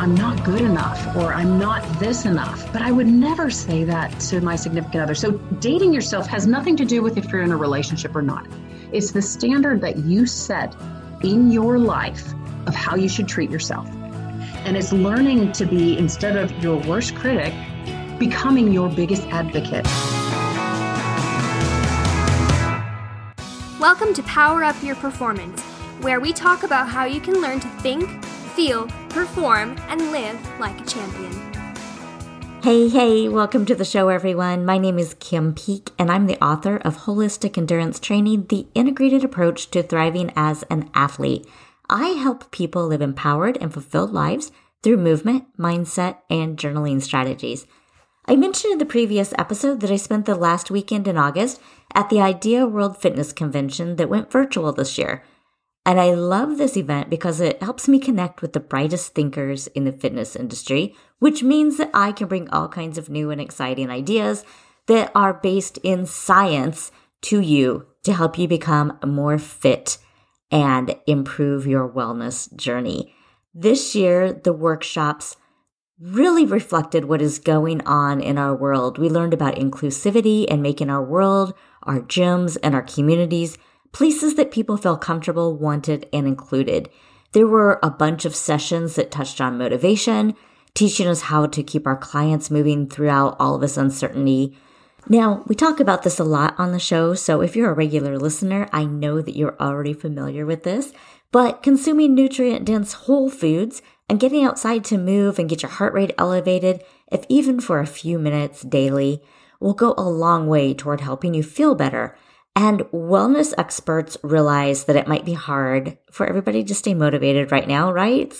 I'm not good enough or I'm not this enough. But I would never say that to my significant other. So dating yourself has nothing to do with if you're in a relationship or not. It's the standard that you set in your life of how you should treat yourself. And it's learning to be, instead of your worst critic, becoming your biggest advocate. Welcome to Power Up Your Performance, where we talk about how you can learn to think, feel, perform, and live like a champion. Hey, hey, welcome to the show, everyone. My name is Kim Peek, and I'm the author of Holistic Endurance Training The Integrated Approach to Thriving as an Athlete. I help people live empowered and fulfilled lives through movement, mindset, and journaling strategies. I mentioned in the previous episode that I spent the last weekend in August at the Idea World Fitness Convention that went virtual this year. And I love this event because it helps me connect with the brightest thinkers in the fitness industry, which means that I can bring all kinds of new and exciting ideas that are based in science to you to help you become more fit and improve your wellness journey. This year, the workshops really reflected what is going on in our world. We learned about inclusivity and making our world, our gyms, and our communities places that people felt comfortable, wanted, and included. There were a bunch of sessions that touched on motivation, teaching us how to keep our clients moving throughout all of this uncertainty. Now, we talk about this a lot on the show, so if you're a regular listener, I know that you're already familiar with this, but consuming nutrient dense whole foods and getting outside to move and get your heart rate elevated, if even for a few minutes daily, will go a long way toward helping you feel better and wellness experts realize that it might be hard for everybody to stay motivated right now, right?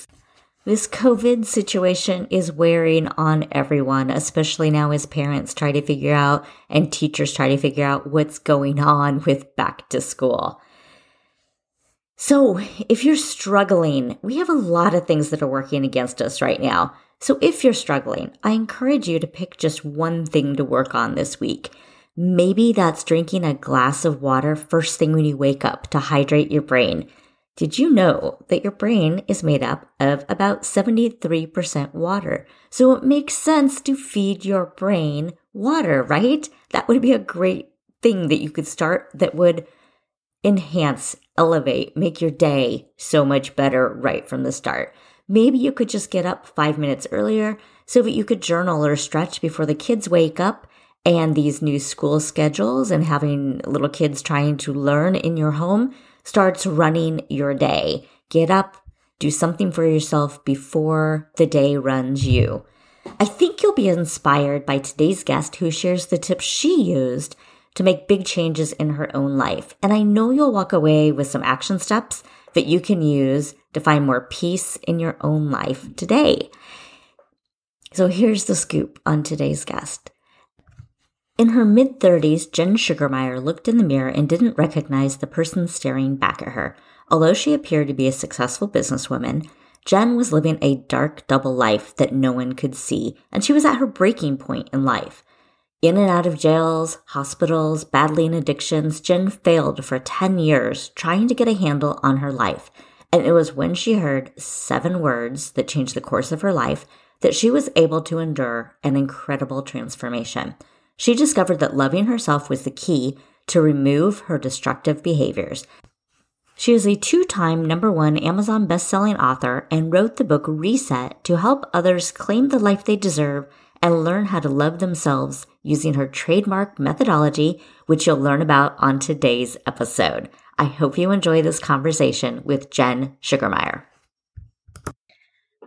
This COVID situation is wearing on everyone, especially now as parents try to figure out and teachers try to figure out what's going on with back to school. So, if you're struggling, we have a lot of things that are working against us right now. So, if you're struggling, I encourage you to pick just one thing to work on this week. Maybe that's drinking a glass of water first thing when you wake up to hydrate your brain. Did you know that your brain is made up of about 73% water? So it makes sense to feed your brain water, right? That would be a great thing that you could start that would enhance, elevate, make your day so much better right from the start. Maybe you could just get up five minutes earlier so that you could journal or stretch before the kids wake up and these new school schedules and having little kids trying to learn in your home starts running your day. Get up, do something for yourself before the day runs you. I think you'll be inspired by today's guest who shares the tips she used to make big changes in her own life. And I know you'll walk away with some action steps that you can use to find more peace in your own life today. So here's the scoop on today's guest. In her mid 30s, Jen Sugermeyer looked in the mirror and didn't recognize the person staring back at her. Although she appeared to be a successful businesswoman, Jen was living a dark double life that no one could see, and she was at her breaking point in life. In and out of jails, hospitals, battling addictions, Jen failed for 10 years trying to get a handle on her life. And it was when she heard seven words that changed the course of her life that she was able to endure an incredible transformation. She discovered that loving herself was the key to remove her destructive behaviors. She is a two time number one Amazon best-selling author and wrote the book Reset to help others claim the life they deserve and learn how to love themselves using her trademark methodology, which you'll learn about on today's episode. I hope you enjoy this conversation with Jen Sugermeyer.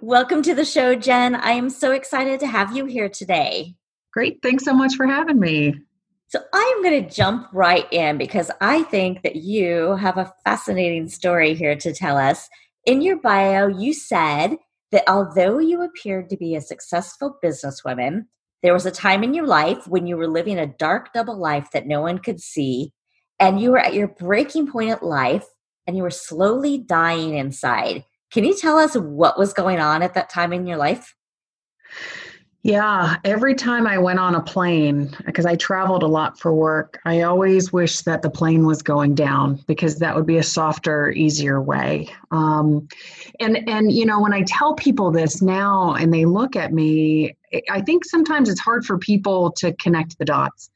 Welcome to the show, Jen. I am so excited to have you here today. Great. Thanks so much for having me. So I'm going to jump right in because I think that you have a fascinating story here to tell us. In your bio, you said that although you appeared to be a successful businesswoman, there was a time in your life when you were living a dark double life that no one could see, and you were at your breaking point at life and you were slowly dying inside. Can you tell us what was going on at that time in your life? Yeah, every time I went on a plane, because I traveled a lot for work, I always wished that the plane was going down because that would be a softer, easier way. Um, and and you know, when I tell people this now, and they look at me, I think sometimes it's hard for people to connect the dots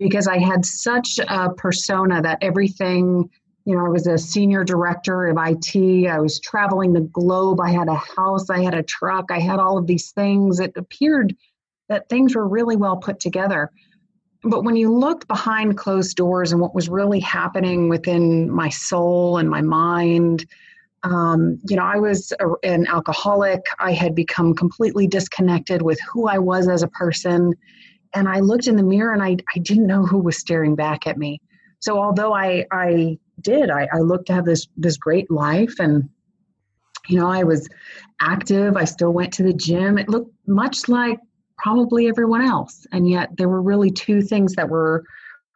because I had such a persona that everything you know, I was a senior director of IT. I was traveling the globe. I had a house. I had a truck. I had all of these things. It appeared that things were really well put together. But when you looked behind closed doors and what was really happening within my soul and my mind, um, you know, I was a, an alcoholic. I had become completely disconnected with who I was as a person. And I looked in the mirror and I, I didn't know who was staring back at me. So although I, I did. I, I looked to have this this great life and you know, I was active. I still went to the gym. It looked much like probably everyone else. And yet there were really two things that were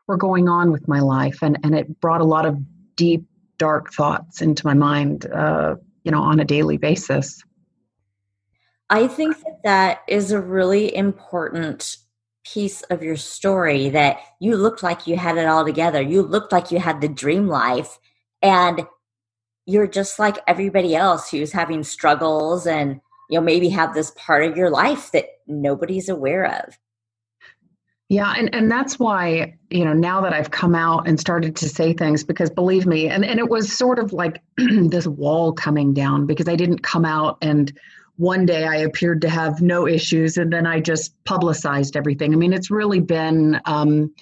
were going on with my life and, and it brought a lot of deep, dark thoughts into my mind, uh, you know, on a daily basis. I think that that is a really important piece of your story that you looked like you had it all together. You looked like you had the dream life and you're just like everybody else who's having struggles and you know maybe have this part of your life that nobody's aware of. Yeah, and, and that's why, you know, now that I've come out and started to say things, because believe me, and, and it was sort of like this wall coming down because I didn't come out and one day I appeared to have no issues, and then I just publicized everything. I mean, it's really been um,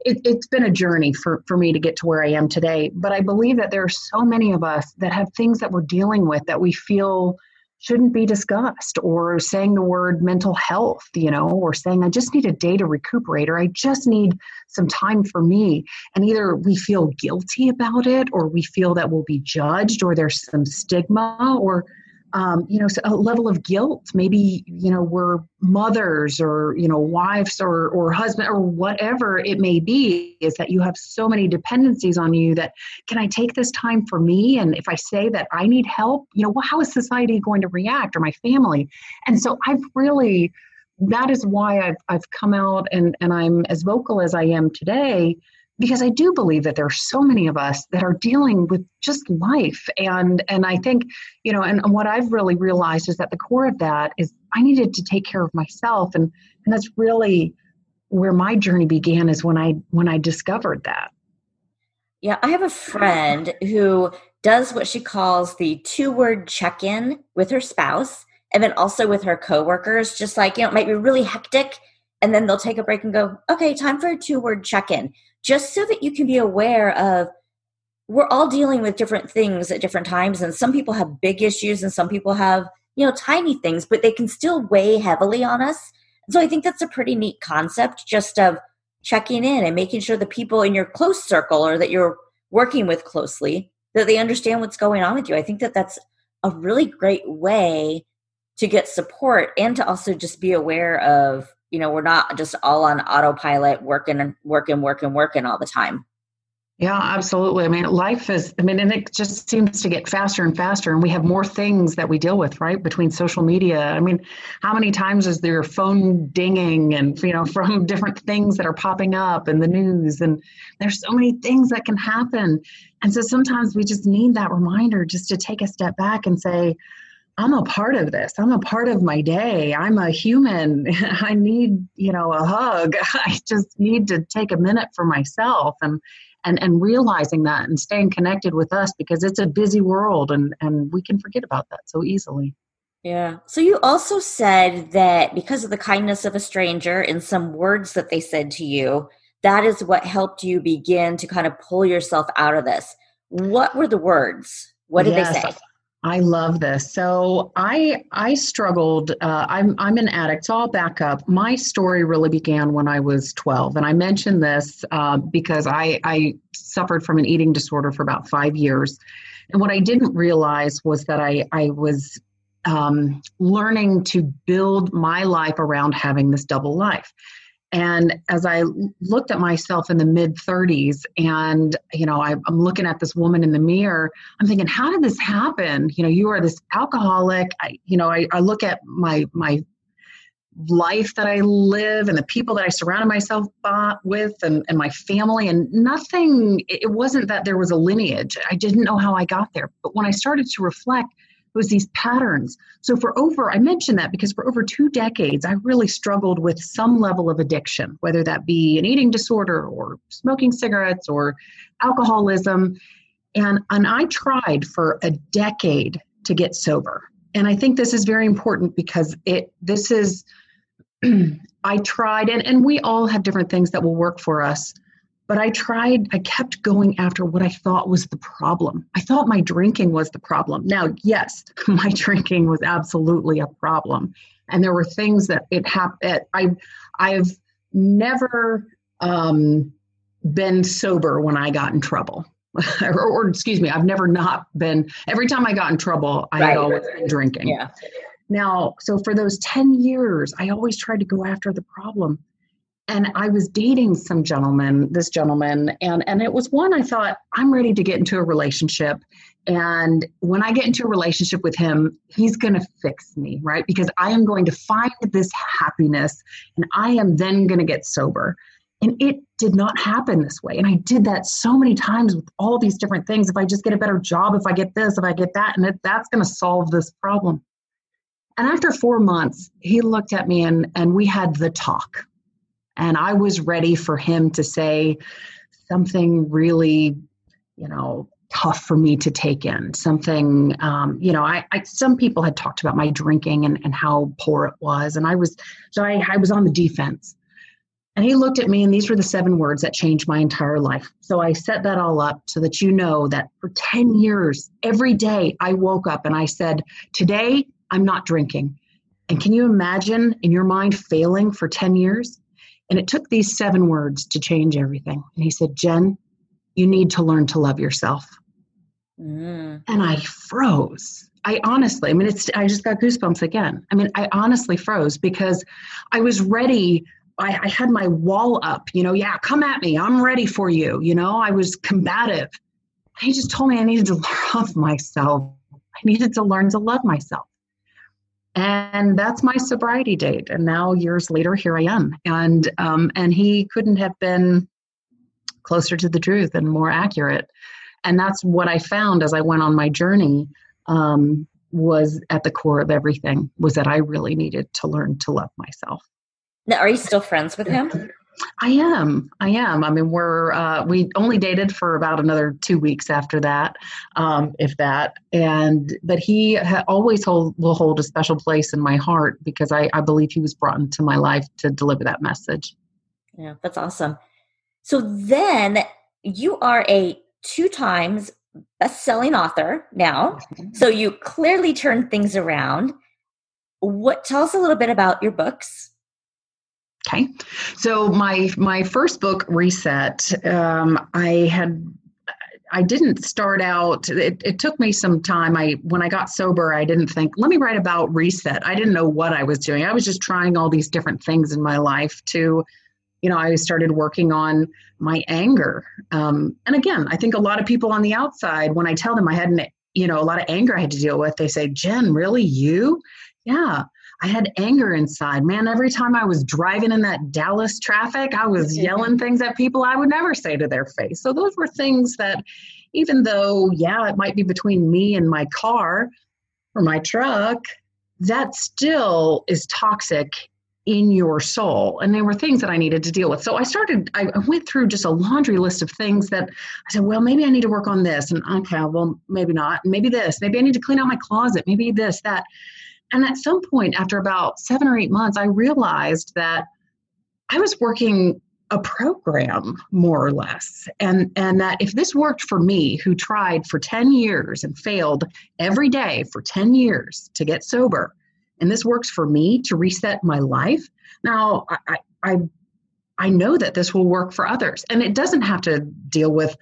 it, has been a journey for for me to get to where I am today. But I believe that there are so many of us that have things that we're dealing with that we feel shouldn't be discussed or saying the word mental health you know or saying i just need a day to recuperate or i just need some time for me and either we feel guilty about it or we feel that we'll be judged or there's some stigma or um, you know, a level of guilt. Maybe you know we're mothers or you know wives or or husband or whatever it may be. Is that you have so many dependencies on you that can I take this time for me? And if I say that I need help, you know, well, how is society going to react or my family? And so I've really that is why I've I've come out and and I'm as vocal as I am today because I do believe that there are so many of us that are dealing with just life. And and I think you know and, and what I've really realized is that the core of that is I needed to take care of myself. And and that's really where my journey began is when I when I discovered that. Yeah, I have a friend who does what she calls the two word check in with her spouse and then also with her coworkers just like you know it might be really hectic and then they'll take a break and go okay time for a two word check in just so that you can be aware of we're all dealing with different things at different times and some people have big issues and some people have you know tiny things but they can still weigh heavily on us. So i think that's a pretty neat concept just of checking in and making sure the people in your close circle or that you're working with closely that they understand what's going on with you. I think that that's a really great way to get support and to also just be aware of you know we're not just all on autopilot working and working working working all the time. Yeah absolutely. I mean life is i mean and it just seems to get faster and faster and we have more things that we deal with right between social media. I mean how many times is there phone dinging and you know from different things that are popping up in the news and there's so many things that can happen. And so sometimes we just need that reminder just to take a step back and say I'm a part of this. I'm a part of my day. I'm a human. I need, you know, a hug. I just need to take a minute for myself and and and realizing that and staying connected with us because it's a busy world and and we can forget about that so easily. Yeah. So you also said that because of the kindness of a stranger and some words that they said to you, that is what helped you begin to kind of pull yourself out of this. What were the words? What did yes. they say? I love this. So I I struggled. Uh, I'm I'm an addict. So I'll back up. My story really began when I was 12, and I mentioned this uh, because I I suffered from an eating disorder for about five years, and what I didn't realize was that I I was um, learning to build my life around having this double life. And as I looked at myself in the mid 30s, and you know, I, am looking at this woman in the mirror, I'm thinking, how did this happen? You know, you are this alcoholic. I, you know, I, I look at my my life that I live and the people that I surrounded myself with and, and my family and nothing it wasn't that there was a lineage. I didn't know how I got there. But when I started to reflect, was these patterns. So for over I mentioned that because for over two decades I really struggled with some level of addiction, whether that be an eating disorder or smoking cigarettes or alcoholism. And and I tried for a decade to get sober. And I think this is very important because it this is I tried, and, and we all have different things that will work for us. But I tried, I kept going after what I thought was the problem. I thought my drinking was the problem. Now, yes, my drinking was absolutely a problem. And there were things that it happened. I, I've never um, been sober when I got in trouble. or, or, excuse me, I've never not been. Every time I got in trouble, I right. had always been drinking. Yeah. Now, so for those 10 years, I always tried to go after the problem. And I was dating some gentleman, this gentleman, and, and it was one I thought, I'm ready to get into a relationship. And when I get into a relationship with him, he's going to fix me, right? Because I am going to find this happiness and I am then going to get sober. And it did not happen this way. And I did that so many times with all these different things. If I just get a better job, if I get this, if I get that, and that's going to solve this problem. And after four months, he looked at me and, and we had the talk. And I was ready for him to say something really, you know, tough for me to take in. Something, um, you know, I, I, some people had talked about my drinking and, and how poor it was. And I was, so I, I was on the defense. And he looked at me, and these were the seven words that changed my entire life. So I set that all up so that you know that for 10 years, every day I woke up and I said, Today I'm not drinking. And can you imagine in your mind failing for 10 years? And it took these seven words to change everything. And he said, Jen, you need to learn to love yourself. Mm. And I froze. I honestly, I mean, it's, I just got goosebumps again. I mean, I honestly froze because I was ready. I, I had my wall up, you know, yeah, come at me. I'm ready for you. You know, I was combative. He just told me I needed to love myself. I needed to learn to love myself and that's my sobriety date. And now years later here i am. And um, and he couldn't have been closer to the truth and more accurate. And that's what i found as i went on my journey um, was at the core of everything was that i really needed to learn to love myself. Now are you still friends with him I am. I am. I mean, we're uh, we only dated for about another two weeks after that, um, if that. And but he ha- always hold, will hold a special place in my heart because I, I believe he was brought into my life to deliver that message. Yeah, that's awesome. So then you are a two times best-selling author now. Mm-hmm. So you clearly turned things around. What tell us a little bit about your books Okay, so my my first book, Reset, um, I had I didn't start out. It, it took me some time. I when I got sober, I didn't think, let me write about reset. I didn't know what I was doing. I was just trying all these different things in my life to, you know, I started working on my anger. Um, and again, I think a lot of people on the outside, when I tell them I had an, you know, a lot of anger I had to deal with, they say, Jen, really you? Yeah. I had anger inside. Man, every time I was driving in that Dallas traffic, I was yelling things at people I would never say to their face. So those were things that, even though, yeah, it might be between me and my car or my truck, that still is toxic in your soul. And there were things that I needed to deal with. So I started, I went through just a laundry list of things that I said, well, maybe I need to work on this. And okay, well, maybe not. Maybe this. Maybe I need to clean out my closet. Maybe this, that. And at some point, after about seven or eight months, I realized that I was working a program more or less. And and that if this worked for me who tried for 10 years and failed every day for 10 years to get sober and this works for me to reset my life now i i i know that this will work for others. And it doesn't have to deal with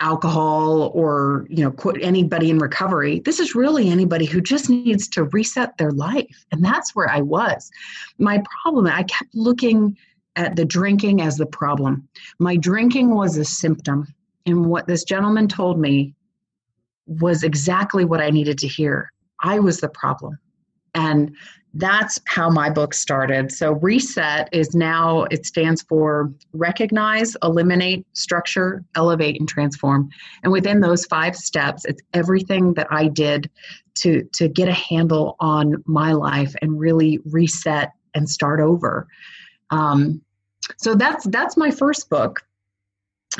alcohol or you know quote anybody in recovery this is really anybody who just needs to reset their life. And that's where i was. My problem i kept looking at the drinking as the problem. My drinking was a symptom. And what this gentleman told me was exactly what i needed to hear. I was the problem And that's how my book started. So, reset is now, it stands for recognize, eliminate, structure, elevate, and transform. And within those five steps, it's everything that I did to, to get a handle on my life and really reset and start over. Um, so that's that's my first book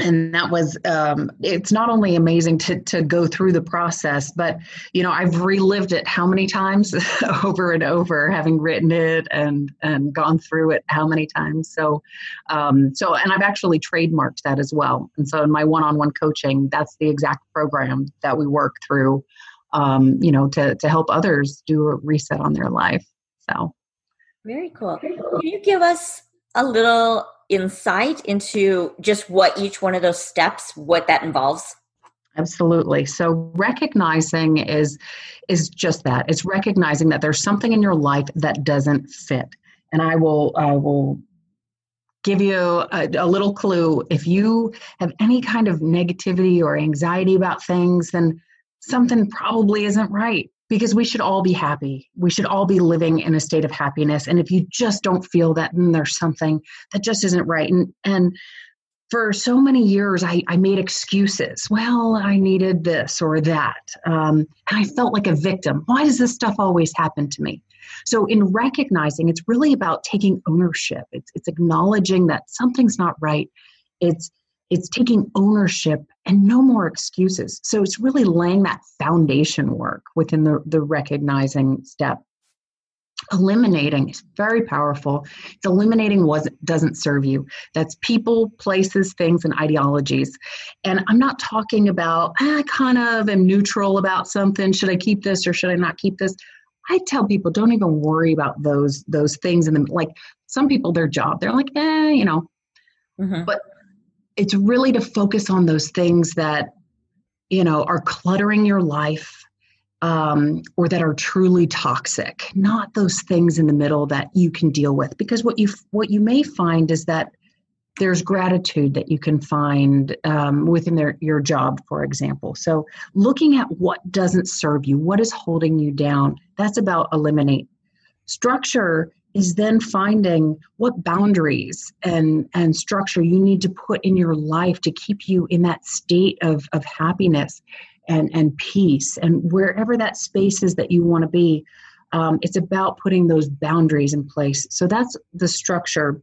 and that was um, it's not only amazing to to go through the process but you know i've relived it how many times over and over having written it and and gone through it how many times. So um, so and i've actually trademarked that as well. And so in my one-on-one coaching that's the exact program that we work through um, you know to to help others do a reset on their life. So. Very cool. Can you give us a little insight into just what each one of those steps what that involves? Absolutely. So recognizing is is just that. It's recognizing that there's something in your life that doesn't fit. And i will i will give you a, a, little clue. If you have any kind of negativity or anxiety about things then something probably isn't right because we should all be happy. We should all be living in a state of happiness. And if you just don't feel that, then there's something that just isn't right. And and for so many years, I, I made excuses. Well, I needed this or that. Um, and I felt like a victim. Why does this stuff always happen to me? So, in recognizing, it's really about taking ownership. It's, it's acknowledging that something's not right. It's it's taking ownership and no more excuses. So it's really laying that foundation work within the, the recognizing step. Eliminating is very powerful. It's eliminating what doesn't serve you. That's people, places, things, and ideologies. And I'm not talking about, ah, I kind of am neutral about something. Should I keep this or should I not keep this? I tell people don't even worry about those those things and then like some people their job they're like eh you know mm-hmm. but it's really to focus on those things that you know are cluttering your life um, or that are truly toxic not those things in the middle that you can deal with. Because what you what you may find is that there's gratitude that you can find um, within their, your job for example. So looking at what doesn't serve you what is holding you down that's about eliminate. Structure is then finding what boundaries and and structure you need to put in your life to keep you in that state of of happiness and and peace. And wherever that space is that you want to be um, it's about putting those boundaries in place. So that's the structure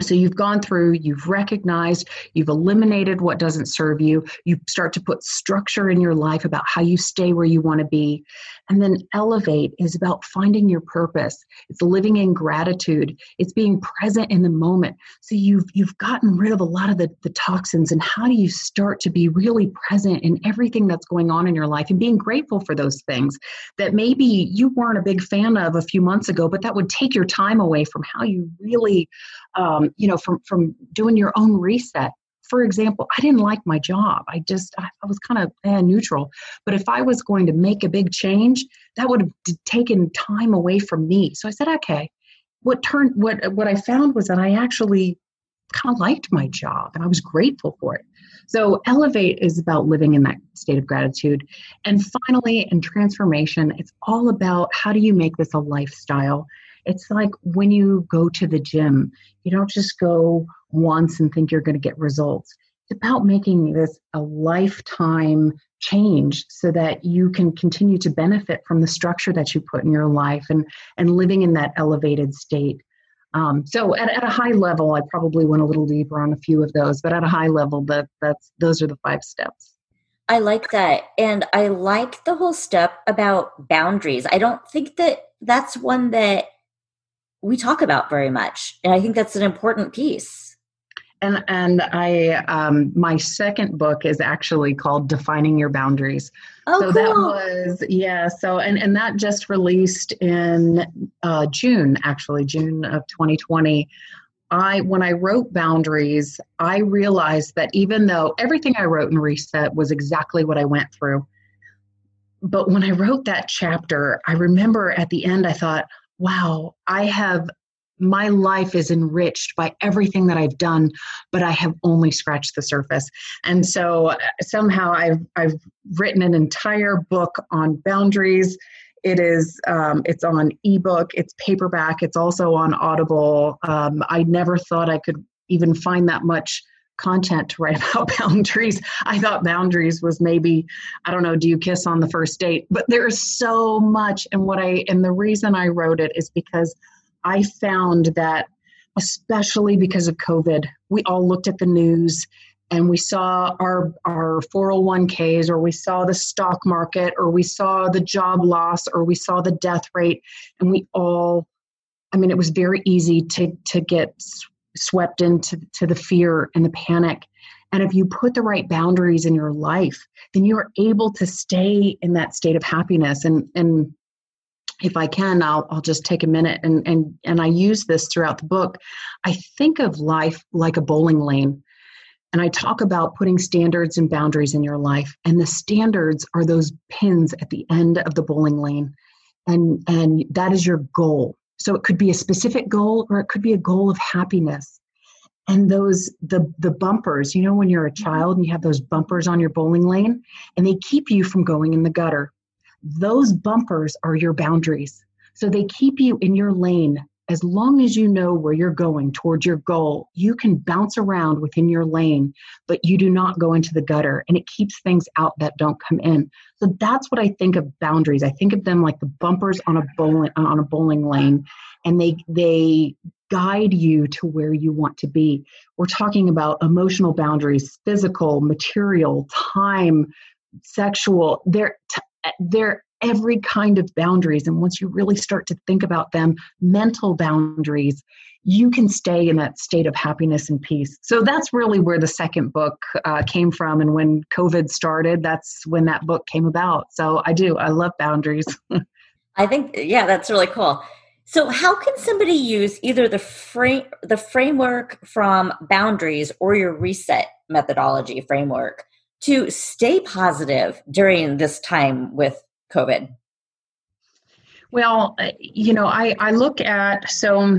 so you've gone through, you've recognized, you've eliminated what doesn't serve you. You start to put structure in your life about how you stay where you want to be. And then elevate is about finding your purpose. It's living in gratitude. It's being present in the moment. So you've you've gotten rid of a lot of the, the toxins and how do you start to be really present in everything that's going on in your life and being grateful for those things that maybe you weren't a big fan of a few months ago, but that would take your time away from how you really um, you know, from from doing your own reset. For example, I didn't like my job. I just I, I was kind of eh, neutral. But if I was going to make a big change, that would have taken time away from me. So I said, okay. What turned what what I found was that I actually kind of liked my job and I was grateful for it. So, elevate is about living in that state of gratitude. And finally, in transformation, it's all about how do you make this a lifestyle it's like when you go to the gym, you don't just go once and think you're going to get results. It's about making this a lifetime change so that you can continue to benefit from the structure that you put in your life and, and living in that elevated state. Um, so at, at a high level, I probably went a little deeper on a few of those, but at a high level, that that's those are the five steps. I like that. And I like the whole step about boundaries. I don't think that that's one that we talk about very much. And I think that's an important piece. And and I um, my second book is actually called Defining Your Boundaries. Oh, so cool. that was yeah. So and and that just released in uh, June, actually June of 2020. I when I wrote boundaries, I realized that even though everything I wrote in Reset was exactly what I went through, but when I wrote that chapter, I remember at the end I thought, wow, I have my life is enriched by everything that I've done, but I have only scratched the surface. And so uh, somehow I've I've written an entire book on boundaries. It is. Um, it's on ebook. It's paperback. It's also on Audible. Um, I never thought I could even find that much content to write about boundaries. I thought boundaries was maybe, I don't know, do you kiss on the first date? But there's so much. And what I, and the reason I wrote it is because I found that, especially because of COVID, we all looked at the news and we saw our our 401ks or we saw the stock market or we saw the job loss or we saw the death rate and we all i mean it was very easy to to get swept into to the fear and the panic and if you put the right boundaries in your life then you're able to stay in that state of happiness and and if i can i'll, I'll just take a minute and and and i use this throughout the book i think of life like a bowling lane and I talk about putting standards and boundaries in your life. And the standards are those pins at the end of the bowling lane. And, and that is your goal. So it could be a specific goal or it could be a goal of happiness. And those the the bumpers, you know, when you're a mm-hmm. child and you have those bumpers on your bowling lane and they keep you from going in the gutter. Those bumpers are your boundaries. So they keep you in your lane as long as you know where you're going towards your goal, you can bounce around within your lane, but you do not go into the gutter and it keeps things out that don't come in. So that's what I think of boundaries. I think of them like the bumpers on a bowling on a bowling lane and they they guide you to where you want to be. We're talking about emotional boundaries, physical, material, time, sexual. They're they're every kind of boundaries. And once you really start to think about them, mental boundaries, you can stay in that state of happiness and peace. So that's really where the second book uh, came from. And when COVID started, that's when that book came about. So I do, I love boundaries. I think, yeah, that's really cool. So, how can somebody use either the frame, the framework from boundaries or your reset methodology framework to stay positive during this time with COVID? Well, uh, you know, I, I look at so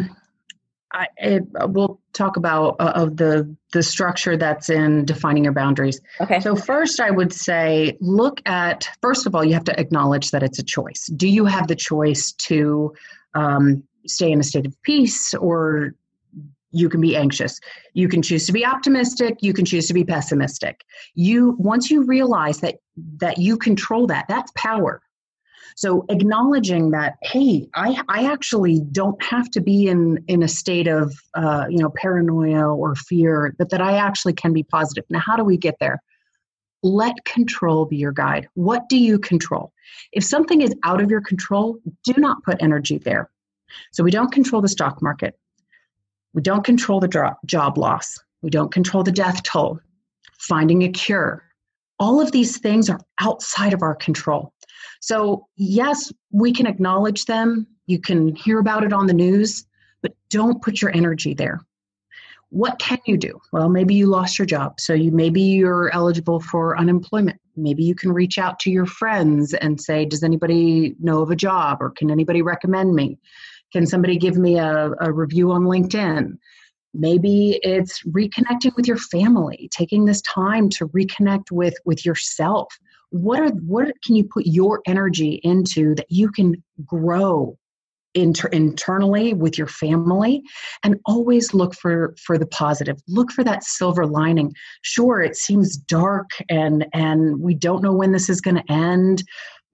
I it, we'll talk about uh, of the the structure that's in defining your boundaries. Okay. So first, I would say look at first of all, you have to acknowledge that it's a choice. Do you have the choice to um, stay in a state of peace or you can be anxious. You can choose to be optimistic. You can choose to be pessimistic. You once you realize that that you control that that's power. So acknowledging that hey i i actually don't have to be in in a state of uh, you know paranoia or fear but that i actually can be positive. Now how do we get there? Let control be your guide. What do you control? If something is out of your control do not put energy there. So we don't control the stock market we don't control the job loss. We don't control the death toll, finding a cure. All of these things are outside of our control. So, yes, we can acknowledge them. You can hear about it on the news, but don't put your energy there. What can you do? Well, maybe you lost your job, so you maybe you're eligible for unemployment. Maybe you can reach out to your friends and say, "Does anybody know of a job or can anybody recommend me?" Can somebody give me a, a review on LinkedIn? Maybe it's reconnecting with your family, taking this time to reconnect with with yourself. What are what can you put your energy into that you can grow inter- internally with your family and always look for for the positive look for that silver lining sure it seems dark and and we don't know when this is going to end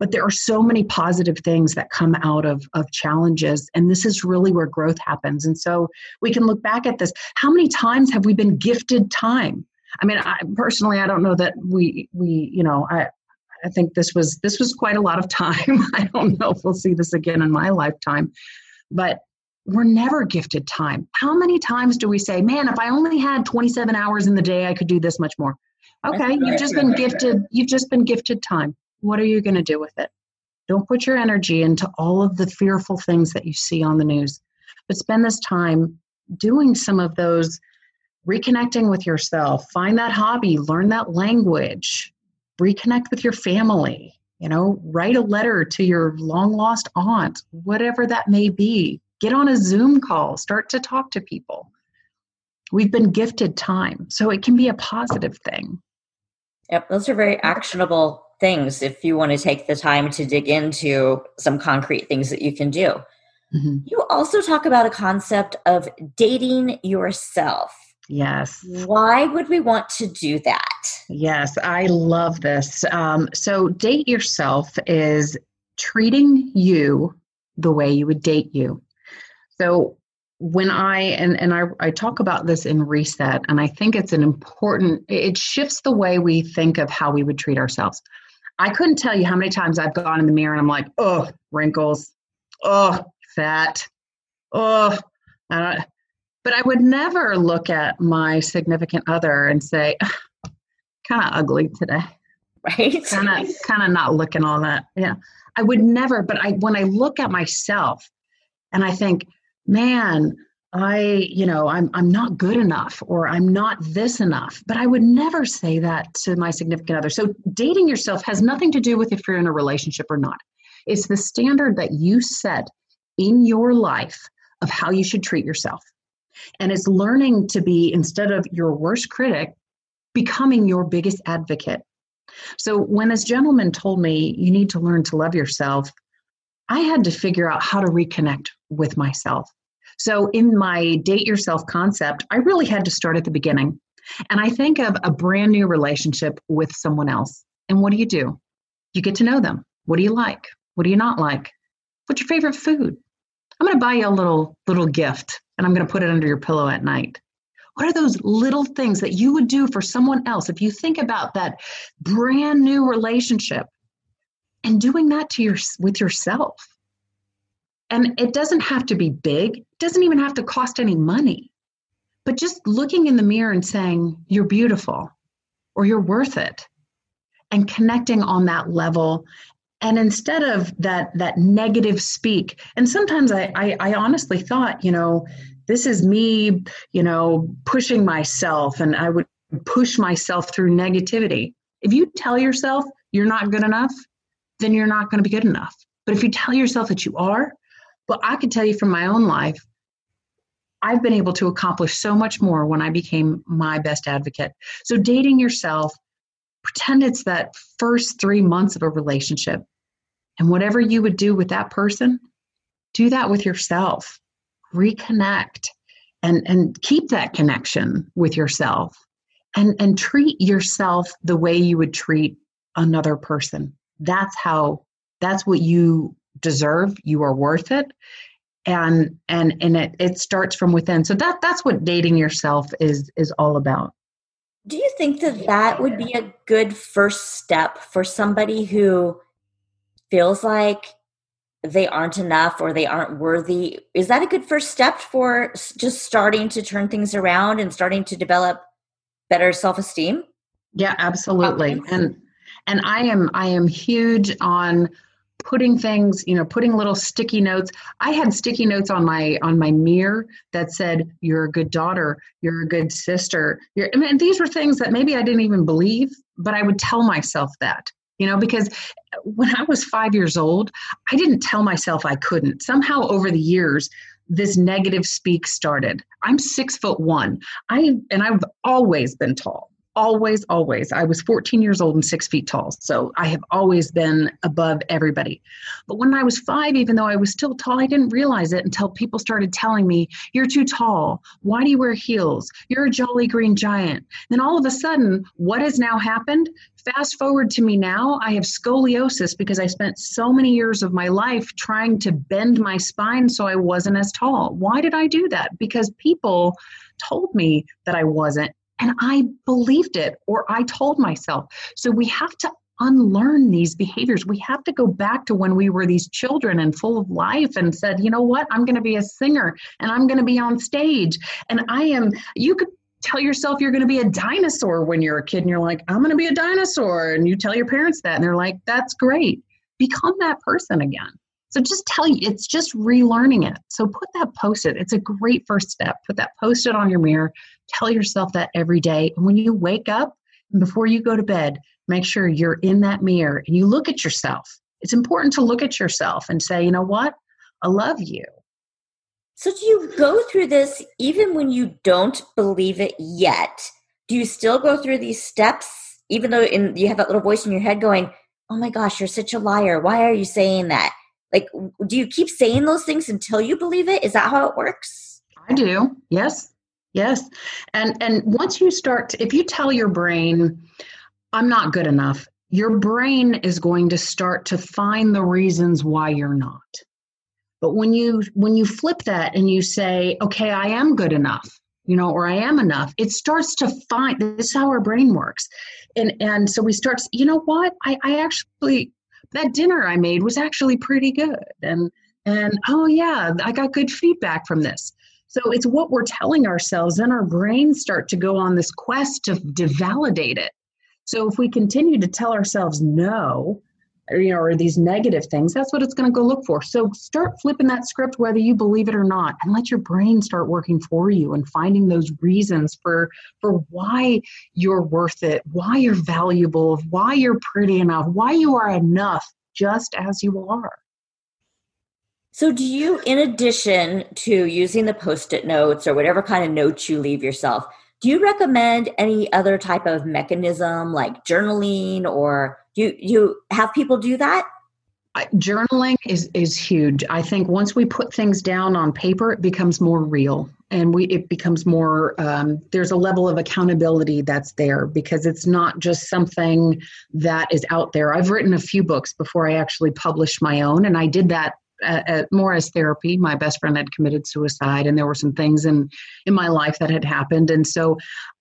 but there are so many positive things that come out of, of challenges and this is really where growth happens. And so we can look back at this. How many times have we been gifted time? I mean i personally i don't know that we we you know i i think this was this was quite a lot of time. I don't know if we'll see this again in my lifetime but we're never gifted time. How many times do we say man if i only had 27 hours in the day i could do this much more. Okay you've just been gifted you've just been gifted time what are you going to do with it? Don't put your energy into all of the fearful things that you see on the news, but spend this time doing some of those reconnecting with yourself. Find that hobby, learn that language, reconnect with your family. You know, write a letter to your long lost aunt, whatever that may be. Get on a Zoom call, start to talk to people. We've been gifted time, so it can be a positive thing. Yep, those are very actionable things if you want to take the time to dig into some concrete things that you can do. Mm-hmm. You also talk about a concept of dating yourself. Yes. Why would we want to do that? Yes, I love this. Um, so, date yourself is treating you the way you would date you. So, when I and and I, I talk about this in reset, and I think it's an important. It shifts the way we think of how we would treat ourselves. I couldn't tell you how many times I've gone in the mirror and I'm like, oh, wrinkles, oh, fat, oh, but I would never look at my significant other and say, kind of ugly today. Right. Kind of kind of not looking all that. Yeah. I would never, but I when I look at myself and I think, man, I, you know, I'm I'm not good enough or I'm not this enough. But I would never say that to my significant other. So dating yourself has nothing to do with if you're in a relationship or not. It's the standard that you set in your life of how you should treat yourself. And it's learning to be, instead of your worst critic, becoming your biggest advocate. So when this gentleman told me, you need to learn to love yourself, I had to figure out how to reconnect with myself. So in my date yourself concept, I really had to start at the beginning. And I think of a brand new relationship with someone else. And what do you do? You get to know them. What do you like? What do you not like? What's your favorite food? I'm going to buy you a little little gift and I'm going to put it under your pillow at night. What are those little things that you would do for someone else if you think about that brand new relationship and doing that to your with yourself? And it doesn't have to be big. It doesn't even have to cost any money. But just looking in the mirror and saying you're beautiful or you're worth it and connecting on that level and instead of that that negative speak and sometimes I, I, I honestly thought you know this is me you know pushing myself and i would push myself through negativity if you tell yourself you're not good enough then you're not going to be good enough but if you tell yourself that you are well i can tell you from my own life i've been able to accomplish so much more when i became my best advocate so dating yourself pretend it's that first three months of a relationship and whatever you would do with that person, do that with yourself. Reconnect and, and keep that connection with yourself and, and treat yourself the way you would treat another person. That's how, that's what you deserve. You are worth it. And, and, and it, it starts from within. So that, that's what dating yourself is, is all about. Do you think that that would be a good first step for somebody who feels like they aren't enough or they aren't worthy is that a good first step for just starting to turn things around and starting to develop better self-esteem yeah absolutely and and i am i am huge on putting things you know putting little sticky notes. I had sticky notes on my on my mirror that said you're a good daughter. You're a good sister. You're I mean, these were things that maybe i didn't even believe but i would tell myself that you know because when i was five years old i didn't tell myself i couldn't. Somehow over the years this negative speak started. I'm six foot one. I and i've always been tall always, always. I was 14 years old and six feet tall. So I have always been above everybody. But when I was five, even though I was still tall, I didn't realize it until people started telling me, You're too tall. Why do you wear heels? You're a jolly green giant. Then all of a sudden, what has now happened? Fast forward to me now, I have scoliosis because I spent so many years of my life trying to bend my spine so I wasn't as tall. Why did I do that? Because people told me that I wasn't and I believed it or I told myself. So we have to unlearn these behaviors. We have to go back to when we were these children and full of life and said, you know what, I'm going to be a singer and I'm going to be on stage. And I am, you could tell yourself you're going to be a dinosaur when you're a kid and you're like, I'm going to be a dinosaur. And you tell your parents that and they're like, that's great. Become that person again. So just tell you, it's just relearning it. So put that post it. It's a great first step. Put that post it on your mirror. Tell yourself that every day. And when you wake up and before you go to bed, make sure you're in that mirror and you look at yourself. It's important to look at yourself and say, you know what? I love you. So do you go through this even when you don't believe it yet? Do you still go through these steps even though in, you have that little voice in your head going, oh my gosh, you're such a liar. Why are you saying that? Like, do you keep saying those things until you believe it? Is that how it works? I do. Yes. Yes. And and once you start to, if you tell your brain I'm not good enough, your brain is going to start to find the reasons why you're not. But when you when you flip that and you say, "Okay, I am good enough." You know, or I am enough. It starts to find this is how our brain works. And and so we start, you know what? I, I actually that dinner I made was actually pretty good. And and oh yeah, I got good feedback from this. So it's what we're telling ourselves, and our brains start to go on this quest to, to validate it. So if we continue to tell ourselves no, or, you know, or these negative things, that's what it's going to go look for. So start flipping that script, whether you believe it or not, and let your brain start working for you and finding those reasons for for why you're worth it, why you're valuable, why you're pretty enough, why you are enough just as you are. So, do you, in addition to using the post it notes or whatever kind of notes you leave yourself, do you recommend any other type of mechanism like journaling or do you, you have people do that? journaling is is huge. I think once we put things down on paper, it becomes more real, and we it becomes more. Um, there's a level of accountability that's there because it's not just something that is out there. I've written a few books before I actually published my own, and I did that uh, more as therapy. My best friend had committed suicide, and there were some things in in my life that had happened, and so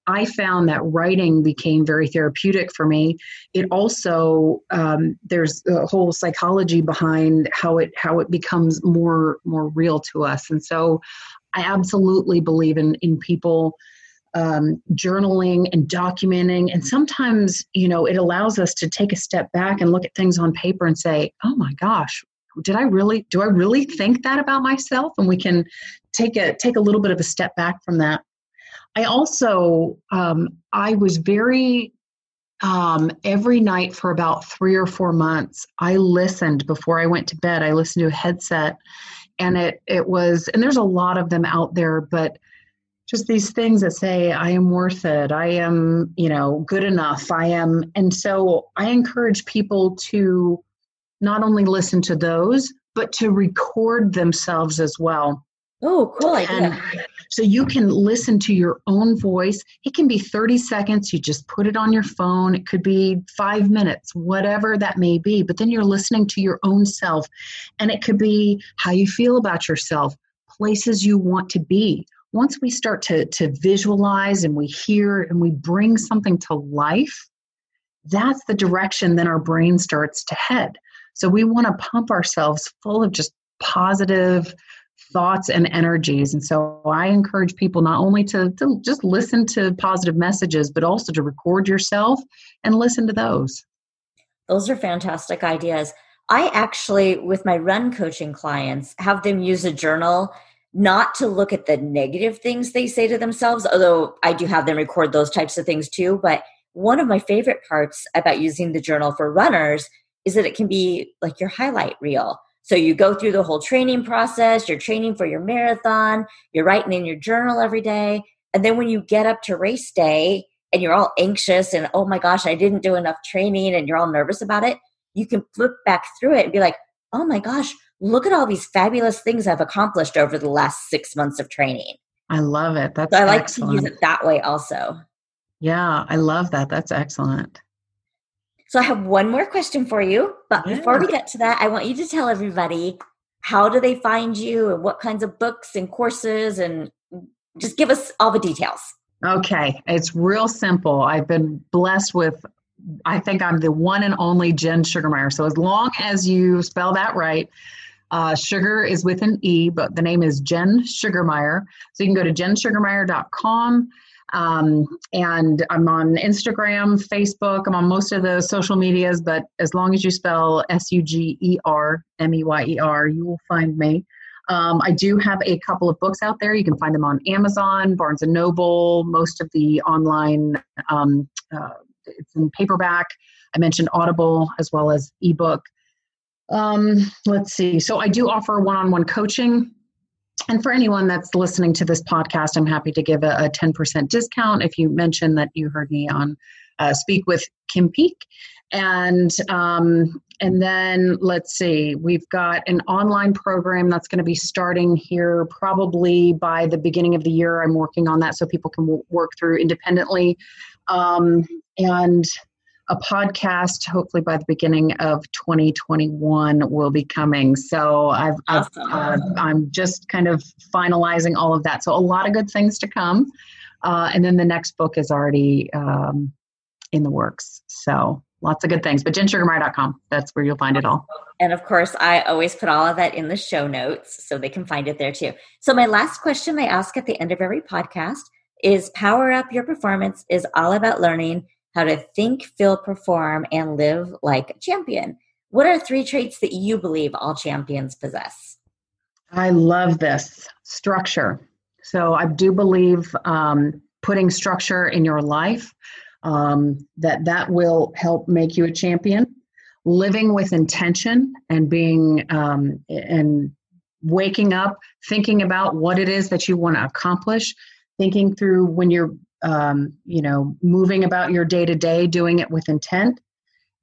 I found that writing became very therapeutic for me. It also um, there's a whole psychology behind how it how it becomes more more real to us, and so I absolutely believe in in people um, journaling and documenting. And sometimes, you know, it allows us to take a step back and look at things on paper and say, oh my gosh, did I really, do I really think that about myself? And we can take a, take a little bit of a step back from that. I also, um, I was very, um, every night for about three or four months, I listened before I went to bed. I listened to a headset and it, it was, and there's a lot of them out there, but just these things that say i am worth it i am you know good enough i am and so i encourage people to not only listen to those but to record themselves as well Oh, cool idea. And so you can listen to your own voice. It can be 30 seconds. You just put it on your phone. It could be five minutes, whatever that may be. But then you're listening to your own self. And it could be how you feel about yourself, places you want to be. Once we start to, to visualize and we hear and we bring something to life, that's the direction then our brain starts to head. So we want to pump ourselves full of just positive, thoughts and energies. And so I encourage people not only to, to just listen to positive messages, but also to record yourself and listen to those. Those are fantastic ideas. I actually, with my run coaching clients, have them use a journal not to look at the negative things they say to themselves, although I do have them record those types of things too. But one of my favorite parts about using the journal for runners is that it can be like your highlight reel so you go through the whole training process, you're training for your marathon, you're writing in your journal every day. And then when you get up to race day and you're all anxious and, oh my gosh, I didn't do enough training and you're all nervous about it, you can flip back through it and be like, oh my gosh, look at all these fabulous things I've accomplished over the last six months of training. I love it. That's so I like excellent. to use it that way also. Yeah, I love that. That's excellent. So I have one more question for you. But yeah. before we get to that, I want you to tell everybody how do they find you and what kinds of books and courses and just give us all the details. Okay, it's real simple. I've been blessed with I think I'm the one and only Jen Sugermeyer. So as long as you spell that right, uh, sugar is with an E, but the name is Jen Sugermeyer. So you can go to jensugermeyer.com. Um, and I'm on Instagram, Facebook. I'm on most of the social medias, but as long as you spell S U G E R M E Y E R, you will find me. Um, I do have a couple of books out there. You can find them on Amazon, Barnes and Noble, most of the online. Um, uh, it's in paperback. I mentioned Audible as well as ebook. Um, let's see. So I do offer one-on-one coaching and for anyone that's listening to this podcast, I'm happy to give a, a 10% discount if you mention that you heard me on uh, Speak with Kim Peek. and um, and then let's see, we've got an online program that's going to be starting here probably by the beginning of the year. I'm working on that so people can w- work through independently. Um, and a podcast, hopefully by the beginning of 2021, will be coming. So I've, awesome. I've uh, I'm just kind of finalizing all of that. So a lot of good things to come. Uh, and then the next book is already um, in the works. So lots of good things. But jensugermeyer.com, that's where you'll find it all. And of course, I always put all of that in the show notes so they can find it there too. So, my last question I ask at the end of every podcast is Power Up Your Performance is all about learning how to think, feel, perform, and live like a champion. What are three traits that you believe all champions possess? I love this structure. So, I do believe um, putting structure in your life um, that that will help make you a champion living with intention and being um, and waking up thinking about what it is that you want to accomplish thinking through when you're um, you know moving about your day to day doing it with intent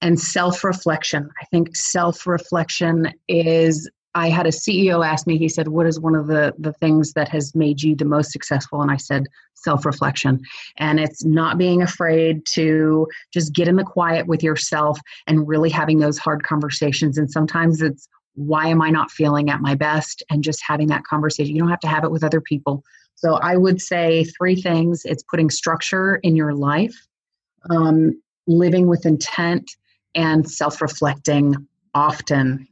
and self reflection i think self reflection is I had a CEO ask me, he said, What is one of the, the things that has made you the most successful? And I said, Self reflection. And it's not being afraid to just get in the quiet with yourself and really having those hard conversations. And sometimes it's, Why am I not feeling at my best? And just having that conversation. You don't have to have it with other people. So I would say three things it's putting structure in your life, um, living with intent, and self reflecting often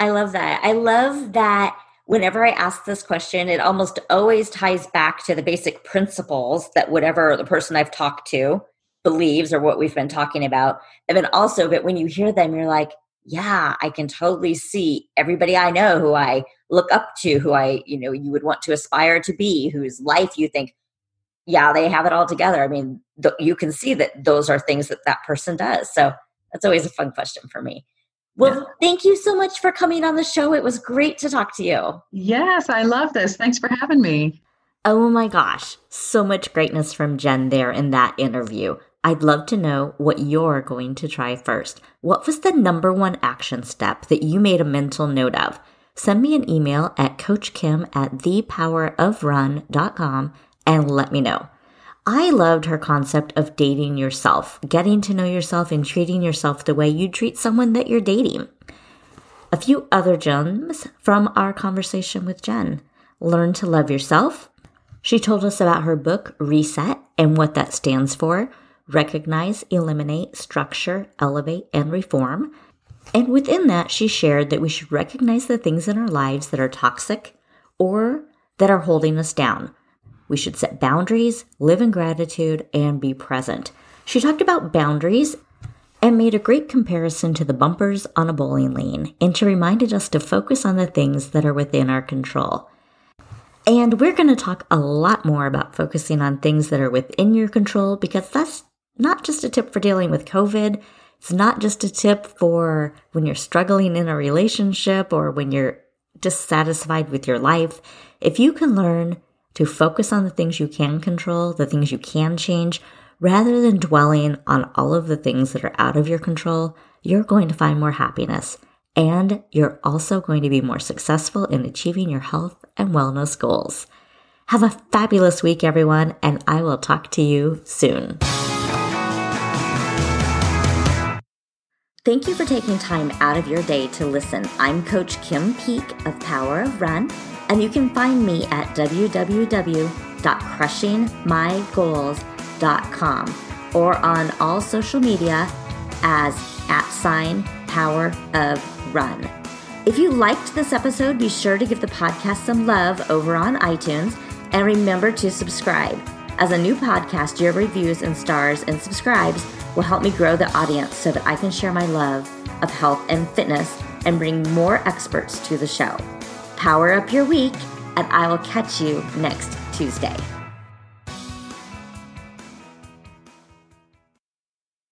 I love that. I love that whenever I ask this question, it almost always ties back to the basic principles that whatever the person I've talked to believes or what we've been talking about. And then also, but when you hear them, you're like, yeah, I can totally see everybody I know who I look up to, who I, you know, you would want to aspire to be, whose life you think, yeah, they have it all together. I mean, th- you can see that those are things that that person does. So that's always a fun question for me. Well, yeah. thank you so much for coming on the show. It was great to talk to you. Yes, I love this. Thanks for having me. Oh my gosh, so much greatness from Jen there in that interview. I'd love to know what you're going to try first. What was the number one action step that you made a mental note of? Send me an email at coachkim at thepowerofrun.com and let me know. I loved her concept of dating yourself, getting to know yourself and treating yourself the way you treat someone that you're dating. A few other gems from our conversation with Jen. Learn to love yourself. She told us about her book, Reset, and what that stands for recognize, eliminate, structure, elevate, and reform. And within that, she shared that we should recognize the things in our lives that are toxic or that are holding us down. We should set boundaries, live in gratitude, and be present. She talked about boundaries and made a great comparison to the bumpers on a bowling lane, and she reminded us to focus on the things that are within our control. And we're going to talk a lot more about focusing on things that are within your control because that's not just a tip for dealing with COVID. It's not just a tip for when you're struggling in a relationship or when you're dissatisfied with your life. If you can learn to focus on the things you can control, the things you can change, rather than dwelling on all of the things that are out of your control, you're going to find more happiness. And you're also going to be more successful in achieving your health and wellness goals. Have a fabulous week, everyone, and I will talk to you soon. Thank you for taking time out of your day to listen. I'm Coach Kim Peek of Power of Run and you can find me at www.crushingmygoals.com or on all social media as at sign power of run. If you liked this episode, be sure to give the podcast some love over on iTunes and remember to subscribe. As a new podcast, your reviews and stars and subscribes will help me grow the audience so that I can share my love of health and fitness and bring more experts to the show power up your week, and I will catch you next Tuesday.